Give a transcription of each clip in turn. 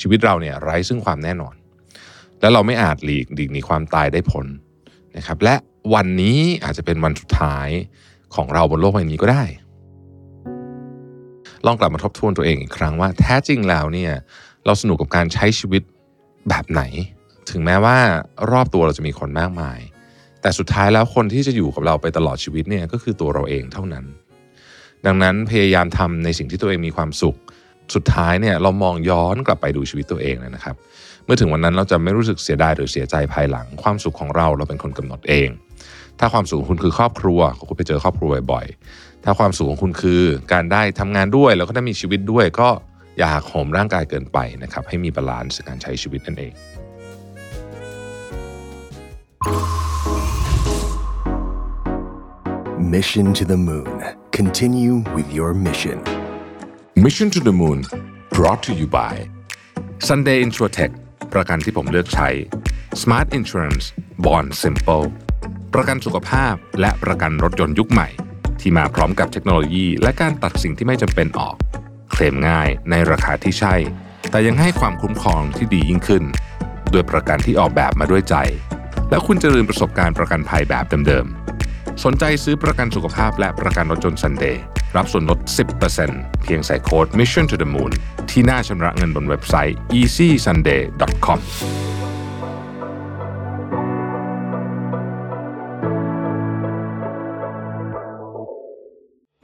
ชีวิตเราเนี่ยไร้ซึ่งความแน่นอน และเราไม่อาจหลีกหลีกหนีความตายได้พ้นนะครับ และวันนี้อาจจะเป็นวันสุดท้ายของเราบนโลกใบนี้ก็ได้ ลองกลับมาทบทวนตัวเองอีกครั้งว่าแท้จริงแล้วเนี่ยเราสนุกกับการใช้ชีวิตแบบไหน ถึงแม้ว่ารอบตัวเราจะมีคนมากมาย แต่สุดท้ายแล้วคนที่จะอยู่กับเราไปตลอดชีวิตเนี่ยก็คือตัวเราเองเท่านั้น ดังนั้นพยายามทำในสิ่งที่ตัวเองมีความสุข สุดท้ายเนี่ยเรามองย้อนกลับไปดูชีวิตตัวเองนะครับ เมื่อถึงวันนั้นเราจะไม่รู้สึกเสียดายหรือเสียใจภายหลัง ความสุขของเราเราเป็นคนกำหนดเอง ถ้าความสุขของคุณคือครอบครัวคุณไปเจอครอบครัวบ่อยๆถ้าความสุขของคุณคือการได้ทำงานด้วย แล้วก็ได้มีชีวิตด้วยก็อย่าหักโหมร่างกายเกินไปนะครับให้มี balance การใช้ชีวิตนั่นเอง Mission to the Moon. Continue with your mission. Mission to the Moon brought to you by Sunday Insurtech ประกันที่ผมเลือกใช้ Smart Insurance Bond Simple ประกันสุขภาพและประกันรถยนต์ยุคใหม่ ที่มาพร้อมกับเทคโนโลยี และการตัดสิ่งที่ไม่จำเป็นออก เคลมง่ายในราคาที่ใช่ แต่ยังให้ความคุ้มครองที่ดียิ่งขึ้น ด้วยประกันที่ออกแบบมาด้วยใจ แล้วคุณจะลืมประสบการณ์ประกันภัยแบบเดิมๆสนใจซื้อประกันสุขภาพและประกันรถยนต์ Sunday รับส่วนลด 10%เพียงใส่โค้ด Mission to the Moon ที่หน้าชำระเงินบนเว็บไซต์ easysunday.com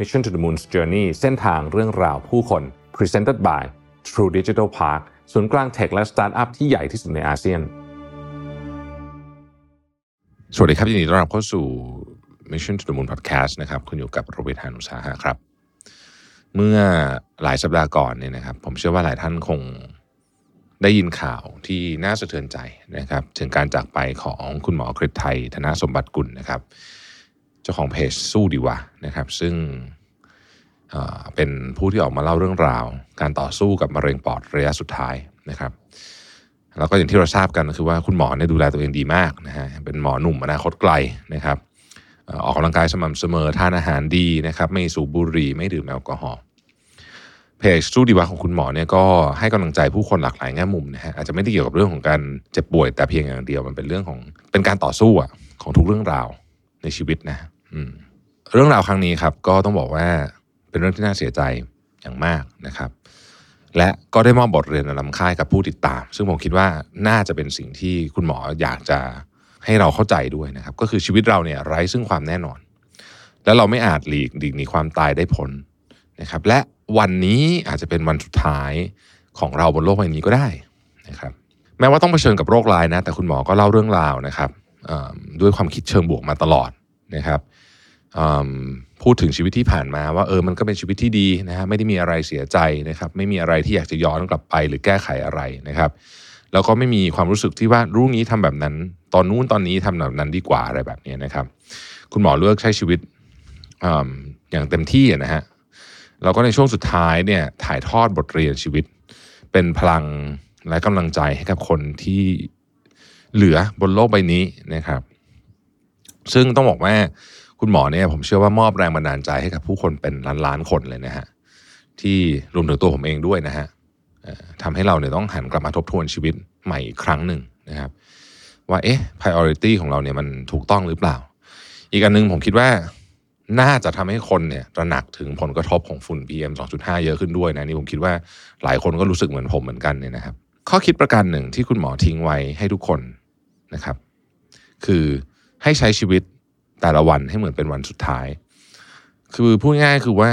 Mission to the Moon's Journey เส้นทางเรื่องราวผู้คน Presented by True Digital Park ศูนย์กลางเทคและสตาร์ทอัพที่ใหญ่ที่สุดในอาเซียน สวัสดีครับยินดีต้อนรับเข้าสู่ Mission to the Moon Podcast นะครับ คุณอยู่กับโรเบิร์ตฮานุสาหะครับ เมื่อหลายสัปดาห์ก่อนเนี่ยนะครับ ผมเชื่อว่าหลายท่านคงได้ยินข่าวที่น่าสะเทือนใจนะครับ ถึงการจากไปของคุณหมอกฤษไทยธนสมบัติกุลนะครับ จ้าของเพจสู้ดีวะนะครับ ซึ่งเป็นผู้ที่ออกมาเล่าเรื่องราว การต่อสู้กับมะเร็งปอดระยะสุดท้ายนะครับ แล้วก็อย่างที่เราทราบกันคือว่าคุณหมอเนี่ยดูแลตัวเองดีมากนะฮะเป็นหมอหนุ่มอนาคตไกลนะครับออกกำลังกายสม่ำเสมอทานอาหารดีนะครับไม่สูบบุหรี่ไม่ดื่มแอลกอฮอล์เพจสู้ดีวะของคุณหมอเนี่ยก็ให้กำลังใจผู้คนหลากหลายแง่มุมนะฮะอาจจะไม่ได้เกี่ยวกับเรื่องของการเจ็บป่วยแต่เพียงอย่างเดียวมันเป็นเรื่องของเป็นการต่อสู้อะของทุกเรื่องราวในชีวิตนะ เรื่องราวครั้งนี้ครับ ก็ต้องบอกว่าเป็นเรื่องที่น่าเสียใจอย่างมากนะครับ และก็ได้มอบบทเรียนนำค่ายกับผู้ติดตาม ซึ่งผมคิดว่าน่าจะเป็นสิ่งที่คุณหมออยากจะให้เราเข้าใจด้วยนะครับ ก็คือชีวิตเราเนี่ยไร้ซึ่งความแน่นอน และเราไม่อาจหลีกหลีกหนีความตายได้พ้นนะครับ และวันนี้อาจจะเป็นวันสุดท้ายของเราบนโลกใบนี้ก็ได้นะครับ แม้ว่าต้องเผชิญกับโรคร้ายนะ แต่คุณหมอก็เล่าเรื่องราวนะครับด้วยความคิดเชิงบวกมาตลอดนะครับ พูดถึงชีวิตที่ผ่านมาว่าเออมันก็เป็นชีวิตที่ดีนะฮะไม่ได้มีอะไรเสียใจนะครับ ไม่มีอะไรที่อยากจะย้อนกลับไปหรือแก้ไขอะไรนะครับ แล้วก็ไม่มีความรู้สึกที่ว่ารู้งี้ทำแบบนั้น ตอนนู้นตอนนี้ทำแบบนั้นดีกว่าอะไรแบบนี้นะครับ คุณหมอเลือกใช้ชีวิตออย่างเต็มที่นะฮะแล้วก็ในช่วงสุดท้ายเนี่ยถ่ายทอดบทเรียนชีวิต เป็นพลังและกำลังใจให้กับคนที่เหลือบนโลกใบนี้นะครับ ซึ่งต้องบอกว่า คุณหมอเนี่ยผมเชื่อว่ามอบแรงบันดาลใจให้กับผู้คนเป็นล้านล้านคนเลยนะฮะที่รวมถึงตัวผมเองด้วยนะฮะทำให้เราเนี่ยต้องหันกลับมาทบทวนชีวิตใหม่อีกครั้งหนึ่งนะครับ ว่าเอ๊ะ priority ของเราเนี่ยมันถูกต้องหรือเปล่า อีกอันนึงผมคิดว่าน่าจะทำให้คนเนี่ยตระหนักถึงผลกระทบของฝุ่น PM 2.5 เยอะขึ้นด้วยนะนี่ผมคิดว่าหลายคนก็รู้สึกเหมือนผมเหมือนกันเนี่ยนะครับ ข้อคิดประการหนึ่งที่คุณหมอทิ้งไว้ให้ทุกคนนะครับ คือให้ใช้ชีวิต แต่ละวันให้เหมือนเป็นวันสุดท้าย คือพูดง่ายคือว่า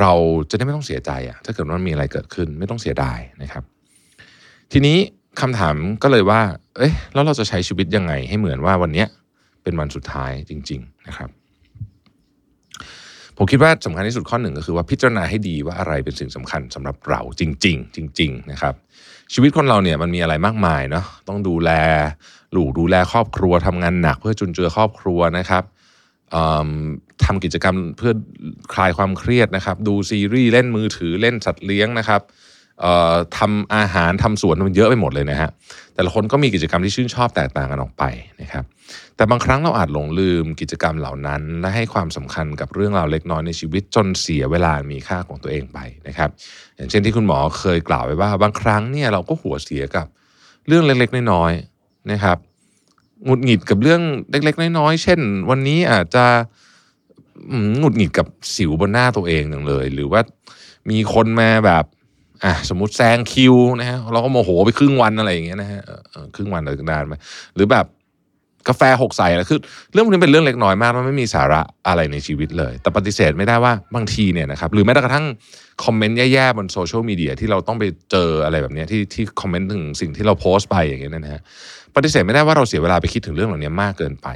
เราจะได้ไม่ต้องเสียใจอะถ้าเกิดว่ามีอะไรเกิดขึ้น ไม่ต้องเสียดายนะครับ ทีนี้คำถามก็เลยว่า เอ๊ะแล้วเราจะใช้ชีวิตยังไง ให้เหมือนว่าวันนี้เป็นวันสุดท้ายจริง ๆนะครับ ผมคิดว่าสำคัญที่สุดข้อหนึ่งก็คือว่าพิจารณาให้ดีว่าอะไรเป็นสิ่งสำคัญสำหรับเราจริง ๆ จริง ๆ นะครับ ชีวิตคนเราเนี่ยมันมีอะไรมากมายเนาะต้องดูแล ลูกดูแลครอบครัวทำงานหนักเพื่อจุนเจือครอบครัวนะครับทำกิจกรรมเพื่อคลายความเครียดนะครับ ดูซีรีส์เล่นมือถือเล่นสัตว์เลี้ยงนะครับทำอาหารทำสวนมันเยอะไปหมดเลยนะฮะแต่ละคนก็มีกิจกรรมที่ชื่นชอบแตกต่างกันออกไปนะครับ แต่บางครั้งเราอาจหลงลืมกิจกรรมเหล่านั้น และให้ความสำคัญกับเรื่องราวเล็กน้อยในชีวิตจนเสียเวลามีค่าของตัวเองไปนะครับ อย่างเช่นที่คุณหมอเคยกล่าวไว้ว่า บางครั้งเนี่ยเราก็หัวเสียกับเรื่องเล็กๆน้อยๆ นะครับหงุดหงิดกับเรื่องเล็ก ๆ น้อยๆเช่น วันนี้อาจจะหงุดหงิดกับสิวบนหน้าตัวเองอย่างเลย หรือว่ามีคนมาแบบอะสมมติแซงคิวนะฮะเราก็โมโหไปครึ่งวันอะไรอย่างเงี้ยนะฮะครึ่งวันหรือนานไหมหรือแบบ กาแฟหกใส่แล้วคือเรื่องพวกนี้เป็นเรื่องเล็กน้อยมากมันไม่มีสาระอะไรในชีวิตเลย แต่ปฏิเสธไม่ได้ว่าบางทีเนี่ยนะครับหรือแม้กระทั่งคอมเมนต์แย่ๆบนโซเชียลมีเดียที่เราต้องไปเจออะไรแบบนี้ที่ที่คอมเมนต์ถึงสิ่งที่เราโพสต์ไปอย่างเงี้ยนะฮะปฏิเสธไม่ได้ว่าเราเสียเวลาไปคิดถึงเรื่องเหล่านี้มากเกินไป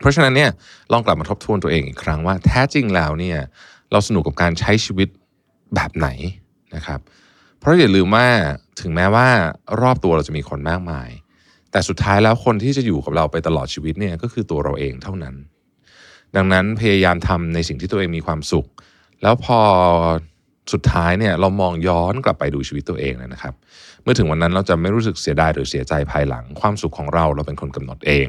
เพราะฉะนั้นเนี่ยลองกลับมาทบทวนตัวเองอีกครั้งว่าแท้จริงแล้วเนี่ยเราสนุกกับการใช้ชีวิตแบบไหนนะครับ เพราะอย่าลืมว่าถึงแม้ว่ารอบตัวเราจะมีคนมากมาย แต่สุดท้ายแล้วคนที่จะอยู่กับเราไปตลอดชีวิตเนี่ยก็คือตัวเราเองเท่านั้น ดังนั้นพยายามทำในสิ่งที่ตัวเองมีความสุข แล้วพอสุดท้ายเนี่ยเรามองย้อนกลับไปดูชีวิตตัวเองนะครับ เมื่อถึงวันนั้นเราจะไม่รู้สึกเสียดายหรือเสียใจภายหลัง ความสุขของเราเราเป็นคนกำหนดเอง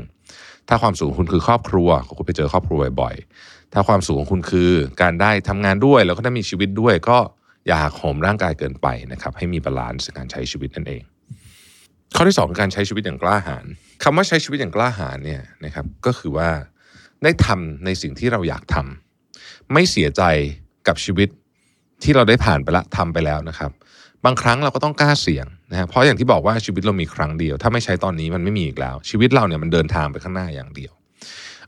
ถ้าความสุขของคุณคือครอบครัวคุณไปเจอครอบครัวบ่อยๆถ้าความสุขของคุณคือการได้ทำงานด้วยแล้วก็ได้มีชีวิตด้วยก็อย่าหักโหมร่างกายเกินไปนะครับให้มี balance ในการใช้ชีวิตนั่นเอง ข้อที่2การใช้ชีวิตอย่างกล้าหาญคำว่าใช้ชีวิตอย่างกล้าหาญเนี่ยนะครับก็คือว่าได้ทำในสิ่งที่เราอยากทำไม่เสียใจกับชีวิตที่เราได้ผ่านไปละทำไปแล้วนะครับ บางครั้งเราก็ต้องกล้าเสี่ยงนะฮะเพราะอย่างที่บอกว่าชีวิตเรามีครั้งเดียว ถ้าไม่ใช้ตอนนี้มันไม่มีอีกแล้ว ชีวิตเราเนี่ยมันเดินทางไปข้างหน้าอย่างเดียว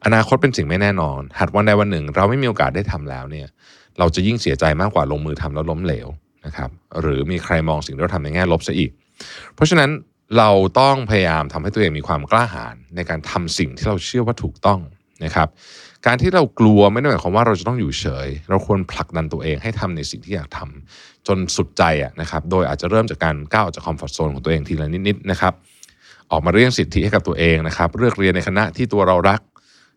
อนาคตเป็นสิ่งไม่แน่นอน หัดวันใดวันหนึ่ง เราไม่มีโอกาสได้ทำแล้วเนี่ย เราจะยิ่งเสียใจมากกว่าลงมือทำแล้วล้มเหลวนะครับ หรือมีใครมองสิ่งที่เราทำในแง่ลบซะอีก เพราะฉะนั้น เราต้องพยายามทำให้ตัวเองมีความกล้าหาญในการทำสิ่งที่เราเชื่อว่าถูกต้องนะครับ การที่เรากลัวไม่ได้หมายความว่าเราจะต้องอยู่เฉย เราควรผลักดันตัวเองให้ทำในสิ่งที่อยากทำจนสุดใจอะนะครับ โดยอาจจะเริ่มจากการก้าวออกจากคอมฟอร์ทโซนของตัวเองทีละนิดๆนะครับ ออกมาเรียกสิทธิให้กับตัวเองนะครับ เลือกเรียนในคณะที่ตัวเรารัก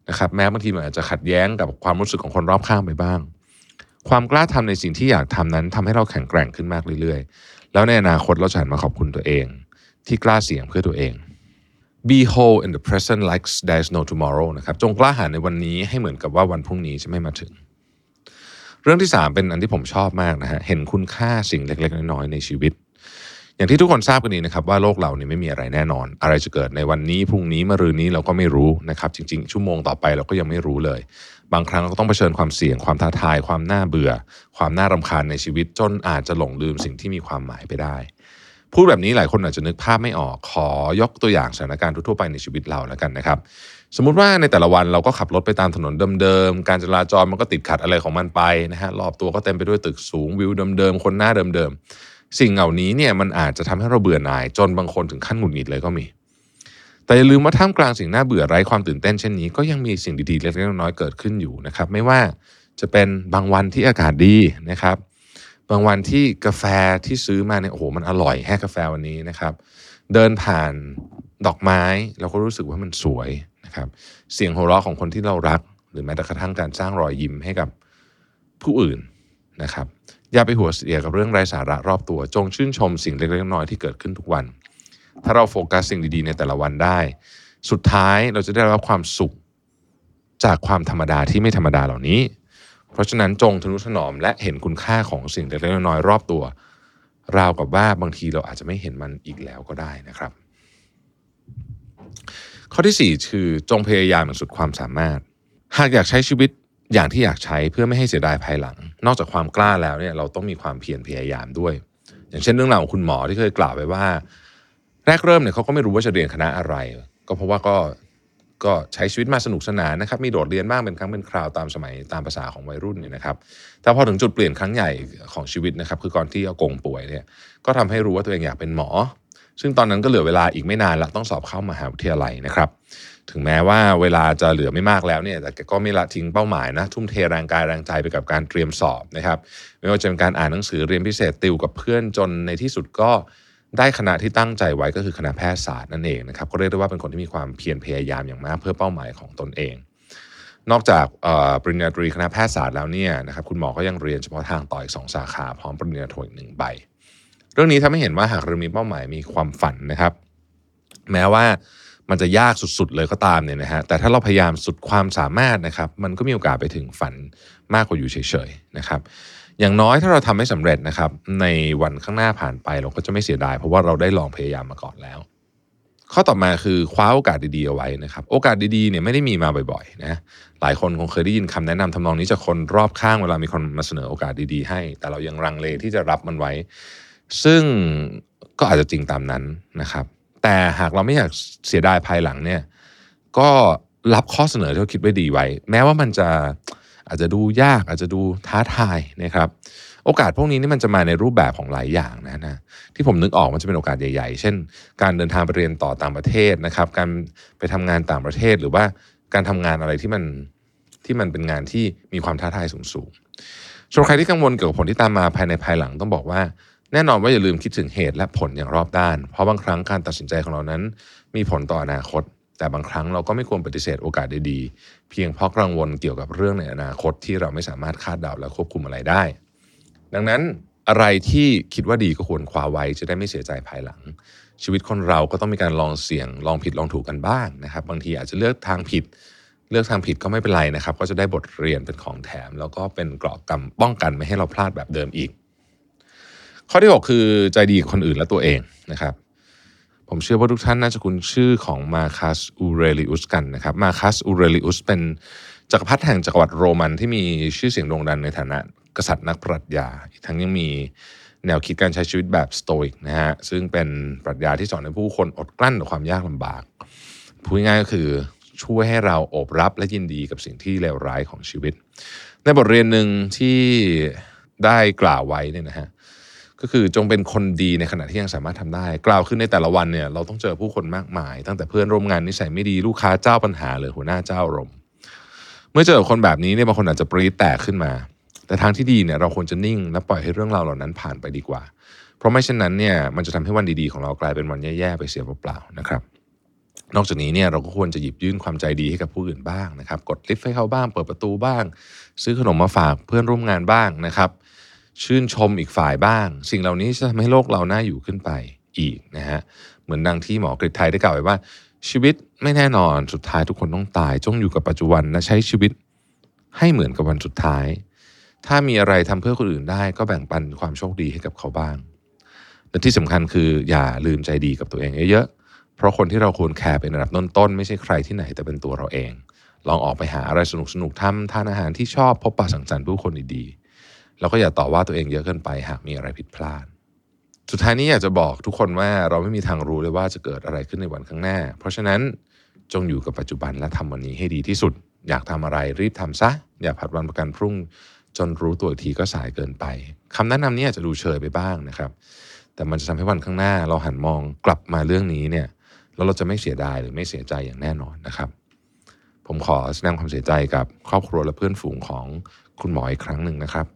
นะครับ แม้บางทีมันอาจจะขัดแย้งกับความรู้สึกของคนรอบข้างไปบ้าง ความกล้าทำในสิ่งที่อยากทำนั้นทำให้เราแข็งแกร่งขึ้นมากเรื่อยๆ แล้วในอนาคตเราจะหันมาขอบคุณตัวเอง ที่กล้าเสี่ยงเพื่อตัวเอง be whole in the present like there's no tomorrow นะครับจงกล้าหาญในวันนี้ให้เหมือนกับว่าวันพรุ่งนี้จะไม่มาถึง เรื่องที่ 3 เป็นอันที่ผมชอบมากนะฮะเห็นคุณค่าสิ่งเล็ก ๆ น้อยๆในชีวิต อย่างที่ทุกคนทราบกันดีนะครับว่าโลกเรานี่ไม่มีอะไรแน่นอน อะไรจะเกิดในวันนี้พรุ่งนี้มะรืนนี้เราก็ไม่รู้นะครับ จริง ๆ ชั่วโมงต่อไปเราก็ยังไม่รู้เลย บางครั้งเราก็ต้องเผชิญความเสี่ยงความท้าทาย ความน่าเบื่อ ความน่ารำคาญในชีวิต จนอาจจะหลงลืมสิ่งที่มีความหมายไปได้ พูดแบบนี้หลายคนอาจจะนึกภาพไม่ออก ขอยกตัวอย่างสถานการณ์ทั่วไปในชีวิตเราแล้วกันนะครับ สมมุติว่าในแต่ละวันเราก็ขับรถไปตามถนนเดิมๆ การจราจรมันก็ติดขัดอะไรของมันไปนะฮะ รอบตัวก็เต็มไปด้วยตึกสูงวิวเดิมๆ คนหน้าเดิมๆ สิ่งเหล่านี้เนี่ยมันอาจจะทำให้เราเบื่อหน่าย จนบางคนถึงขั้นหงุดหงิดเลยก็มี แต่อย่าลืมว่าท่ามกลางสิ่งน่าเบื่อไร้ความตื่นเต้นเช่นนี้ก็ยังมีสิ่งดีๆเล็กๆน้อยๆเกิดขึ้นอยู่นะครับ ไม่ว่าจะเป็นบางวันที่อากาศดีนะครับ บางวันที่กาแฟที่ซื้อมาเนี่ยโอ้โหมันอร่อยแค่กาแฟวันนี้นะครับ เดินผ่านดอกไม้เราก็รู้สึกว่ามันสวยนะครับ เสียงหัวเราะของคนที่เรารัก หรือแม้แต่กระทั่งการสร้างรอยยิ้มให้กับผู้อื่นนะครับอย่าไปหัวเสียกับเรื่องไร้สาระรอบตัว จงชื่นชมสิ่งเล็กๆน้อยๆที่เกิดขึ้นทุกวัน ถ้าเราโฟกัสสิ่งดีๆในแต่ละวันได้ สุดท้ายเราจะได้รับความสุขจากความธรรมดาที่ไม่ธรรมดาเหล่านี้ เพราะฉะนั้นจงทนุถนอมและเห็นคุณค่าของสิ่งเล็กๆน้อยๆรอบตัว ราวกับว่าบางทีเราอาจจะไม่เห็นมันอีกแล้วก็ได้นะครับ ข้อที่ 4 คือจงพยายามอย่างสุดความสามารถ หากอยากใช้ชีวิตอย่างที่อยากใช้เพื่อไม่ให้เสียดายภายหลัง นอกจากความกล้าแล้วเนี่ยเราต้องมีความเพียรพยายามด้วย อย่างเช่นเรื่องราวของคุณหมอที่เคยกล่าวไว้ว่า แรกเริ่มเนี่ยเขาก็ไม่รู้ว่าจะเรียนคณะอะไร ก็เพราะว่าก็ ก็ใช้ชีวิตมาสนุกสนานนะครับ มีโดดเรียนบ้างเป็นครั้งเป็นคราวตามสมัยตามภาษาของวัยรุ่นเนี่ยนะครับ แต่พอถึงจุดเปลี่ยนครั้งใหญ่ของชีวิตนะครับ คือก่อนที่อากงป่วยเนี่ย ก็ทำให้รู้ว่าตัวเองอยากเป็นหมอ ซึ่งตอนนั้นก็เหลือเวลาอีกไม่นานละต้องสอบเข้ามาหาวิทยาลัยนะครับ ถึงแม้ว่าเวลาจะเหลือไม่มากแล้วเนี่ย แต่ก็ไม่ละทิ้งเป้าหมายนะ ทุ่มเทแรงกายแรงใจไปกับการเตรียมสอบนะครับ ไม่ว่าจะเป็นการอ่านหนังสือเรียนพิเศษติวกับเพื่อนจนในที่สุดก็ ได้คณะที่ตั้งใจไว้ก็คือคณะแพทยศาสตร์นั่นเองนะครับก็เรียกได้ว่าเป็นคนที่มีความเพียรพยายามอย่างมากเพื่อเป้าหมายของตนเอง นอกจากปริญญาตรีคณะแพทยศาสตร์แล้วเนี่ยนะครับคุณหมอก็ยังเรียนเฉพาะทางต่ออีกสองสาขาพร้อมปริญญาโทอีกหนึ่งใบ เรื่องนี้ทำให้เห็นว่าหากเรามีเป้าหมายมีความฝันนะครับ แม้ว่ามันจะยากสุดๆเลยก็ตามเนี่ยนะฮะแต่ถ้าเราพยายามสุดความสามารถนะครับ มันก็มีโอกาสไปถึงฝันมากกว่าอยู่เฉยๆนะครับ อย่างน้อยถ้าเราทำให้สำเร็จนะครับ ในวันข้างหน้าผ่านไปเราก็จะไม่เสียดาย เพราะว่าเราได้ลองพยายามมาก่อนแล้ว ข้อต่อมาคือคว้าโอกาสดีๆเอาไว้นะครับ โอกาสดีๆเนี่ยไม่ได้มีมาบ่อยๆนะหลายคนคงเคยได้ยินคำแนะนำทำนองนี้จากคนรอบข้างเวลามีคนมาเสนอโอกาสดีๆ ให้ แต่เรายังรังเลที่จะรับมันไว้ ซึ่งก็อาจจะจริงตามนั้นนะครับ แต่หากเราไม่อยากเสียดายภายหลังเนี่ยก็รับข้อเสนอที่เราคิดไว้ดีไว้ แม้ว่ามันจะ อาจจะดูยากอาจจะดูท้าทายนะครับ โอกาสพวกนี้นี่มันจะมาในรูปแบบของหลายอย่างนะนะที่ผมนึกออกมันจะเป็นโอกาสใหญ่ ๆ เช่น การเดินทางไปเรียนต่อต่างประเทศนะครับ การไปทำงานต่างประเทศหรือว่าการทำงานอะไรที่มันที่มันเป็นงานที่มีความท้าทายสูงๆสำหรับใครที่กังวลเกี่ยวกับผลที่ตามมาภายในภายหลังต้องบอกว่าแน่นอนว่าอย่าลืมคิดถึงเหตุและผลอย่างรอบด้าน เพราะบางครั้งการตัดสินใจของเรานั้น มีผลต่ออนาคต แต่บางครั้งเราก็ไม่ควรปฏิเสธโอกาสดีๆ เพียงเพราะกังวลเกี่ยวกับเรื่องในอนาคตที่เราไม่สามารถคาดเดาและควบคุมอะไรได้ ดังนั้นอะไรที่คิดว่าดีก็ควรคว้าไว้จะได้ไม่เสียใจภายหลัง ชีวิตคนเราก็ต้องมีการลองเสี่ยงลองผิดลองถูกกันบ้างนะครับ บางทีอาจจะเลือกทางผิด เลือกทางผิดก็ไม่เป็นไรนะครับ ก็จะได้บทเรียนเป็นของแถม แล้วก็เป็นเกราะกำป้องกันไม่ให้เราพลาดแบบเดิมอีก ข้อที่ 6 คือใจดีคนอื่นและตัวเองนะครับ ผมเชื่อว่าทุกท่านน่าจะคุ้นชื่อของมาคัสอูเรลิอุสกันนะครับมาคัสอูเรลิอุสเป็นจักรพรรดิแห่งจักรวรรดิโรมันที่มีชื่อเสียงโด่งดังในฐานะกษัตริย์นักปรัชญาอีกทั้งยังมีแนวคิดการใช้ชีวิตแบบสโตอิกนะฮะซึ่งเป็นปรัชญาที่สอนให้ผู้คนอดกลั้นต่อความยากลำบากพูดง่ายก็คือช่วยให้เราโอบรับและยินดีกับสิ่งที่เลวร้ายของชีวิต ในบทเรียนหนึ่งที่ได้กล่าวไว้เนี่ยนะฮะ ก็คือจงเป็นคนดีในขณะที่ยังสามารถทำได้ กล่าวขึ้นในแต่ละวันเนี่ยเราต้องเจอผู้คนมากมาย ตั้งแต่เพื่อนร่วมงานนิสัยไม่ดีลูกค้าเจ้าปัญหาหรือหัวหน้าเจ้าอารมณ์เมื่อเจอคนแบบนี้เนี่ยบางคนอาจจะปรี๊ดแตกขึ้นมา แต่ทางที่ดีเนี่ยเราควรจะนิ่งและปล่อยให้เรื่องราวเหล่านั้นผ่านไปดีกว่า เพราะไม่เช่นนั้นเนี่ยมันจะทำให้วันดีๆของเรากลายเป็นวันแย่ๆไปเสียเปล่าๆนะครับนอกจากนี้เนี่ยเราก็ควรจะหยิบยื่นความใจดีให้กับผู้อื่นบ้างนะครับ กดลิฟต์ให้เขาบ้าง เปิดประตูบ้าง ซื้อขนมมาฝากเพื่อนร่วมงานบ้างนะครับ ชื่นชมอีกฝ่ายบ้าง สิ่งเหล่านี้จะทำให้โลกเราน่าอยู่ขึ้นไปอีกนะฮะเหมือนดังที่หมอกฤษไทยได้กล่าวไว้ว่า ชีวิตไม่แน่นอนสุดท้ายทุกคนต้องตาย จงอยู่กับปัจจุบันและใช้ชีวิตให้เหมือนกับวันสุดท้าย ถ้ามีอะไรทำเพื่อคนอื่นได้ ก็แบ่งปันความโชคดีให้กับเขาบ้าง และที่สำคัญคืออย่าลืมใจดีกับตัวเองเยอะๆเพราะคนที่เราควรแคร์เป็นระดับต้นๆไม่ใช่ใครที่ไหนแต่เป็นตัวเราเอง ลองออกไปหาอะไรสนุกๆทำทานอาหารที่ชอบพบปะสังสรรค์ผู้คนดีๆ แล้วก็อย่าต่อว่าตัวเองเยอะเกินไป หากมีอะไรผิดพลาด สุดท้ายนี้อยากจะบอกทุกคนว่าเราไม่มีทางรู้เลยว่าจะเกิดอะไรขึ้นในวันข้างหน้า เพราะฉะนั้นจงอยู่กับปัจจุบันและทำวันนี้ให้ดีที่สุด อยากทำอะไรรีบทำซะ อย่าผัดวันประกันพรุ่ง จนรู้ตัวอีกทีก็สายเกินไปคำแนะนำนี้อาจจะดูเชยไปบ้างนะครับ แต่มันจะทำให้วันข้างหน้า เราหันมองกลับมาเรื่องนี้เนี่ยแล้วเราจะไม่เสียดายหรือไม่เสียใจอย่างแน่นอนนะครับ ผมขอแสดงความเสียใจกับครอบครัวและเพื่อนฝูงของคุณหมออีกครั้งหนึ่งนะครับ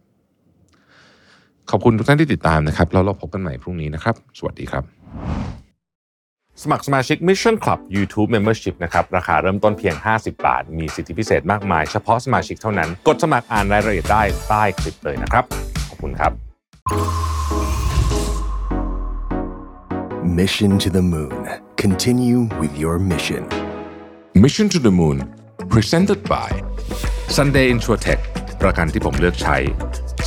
ขอบคุณทุกท่านที่ติดตามนะครับ แล้วเราพบกันใหม่พรุ่งนี้นะครับ สวัสดีครับ สมัครสมาชิก Mission Club YouTube Membership นะครับ ราคาเริ่มต้นเพียง 50 บาท มีสิทธิพิเศษมากมาย เฉพาะสมาชิกเท่านั้น กดสมัครอ่านรายละเอียดได้ใต้คลิปเลยนะครับ ขอบคุณครับ Mission to the Moon. Continue with your mission. Mission to the Moon Presented by Sunday Insurtech ประกันที่ผมเลือกใช้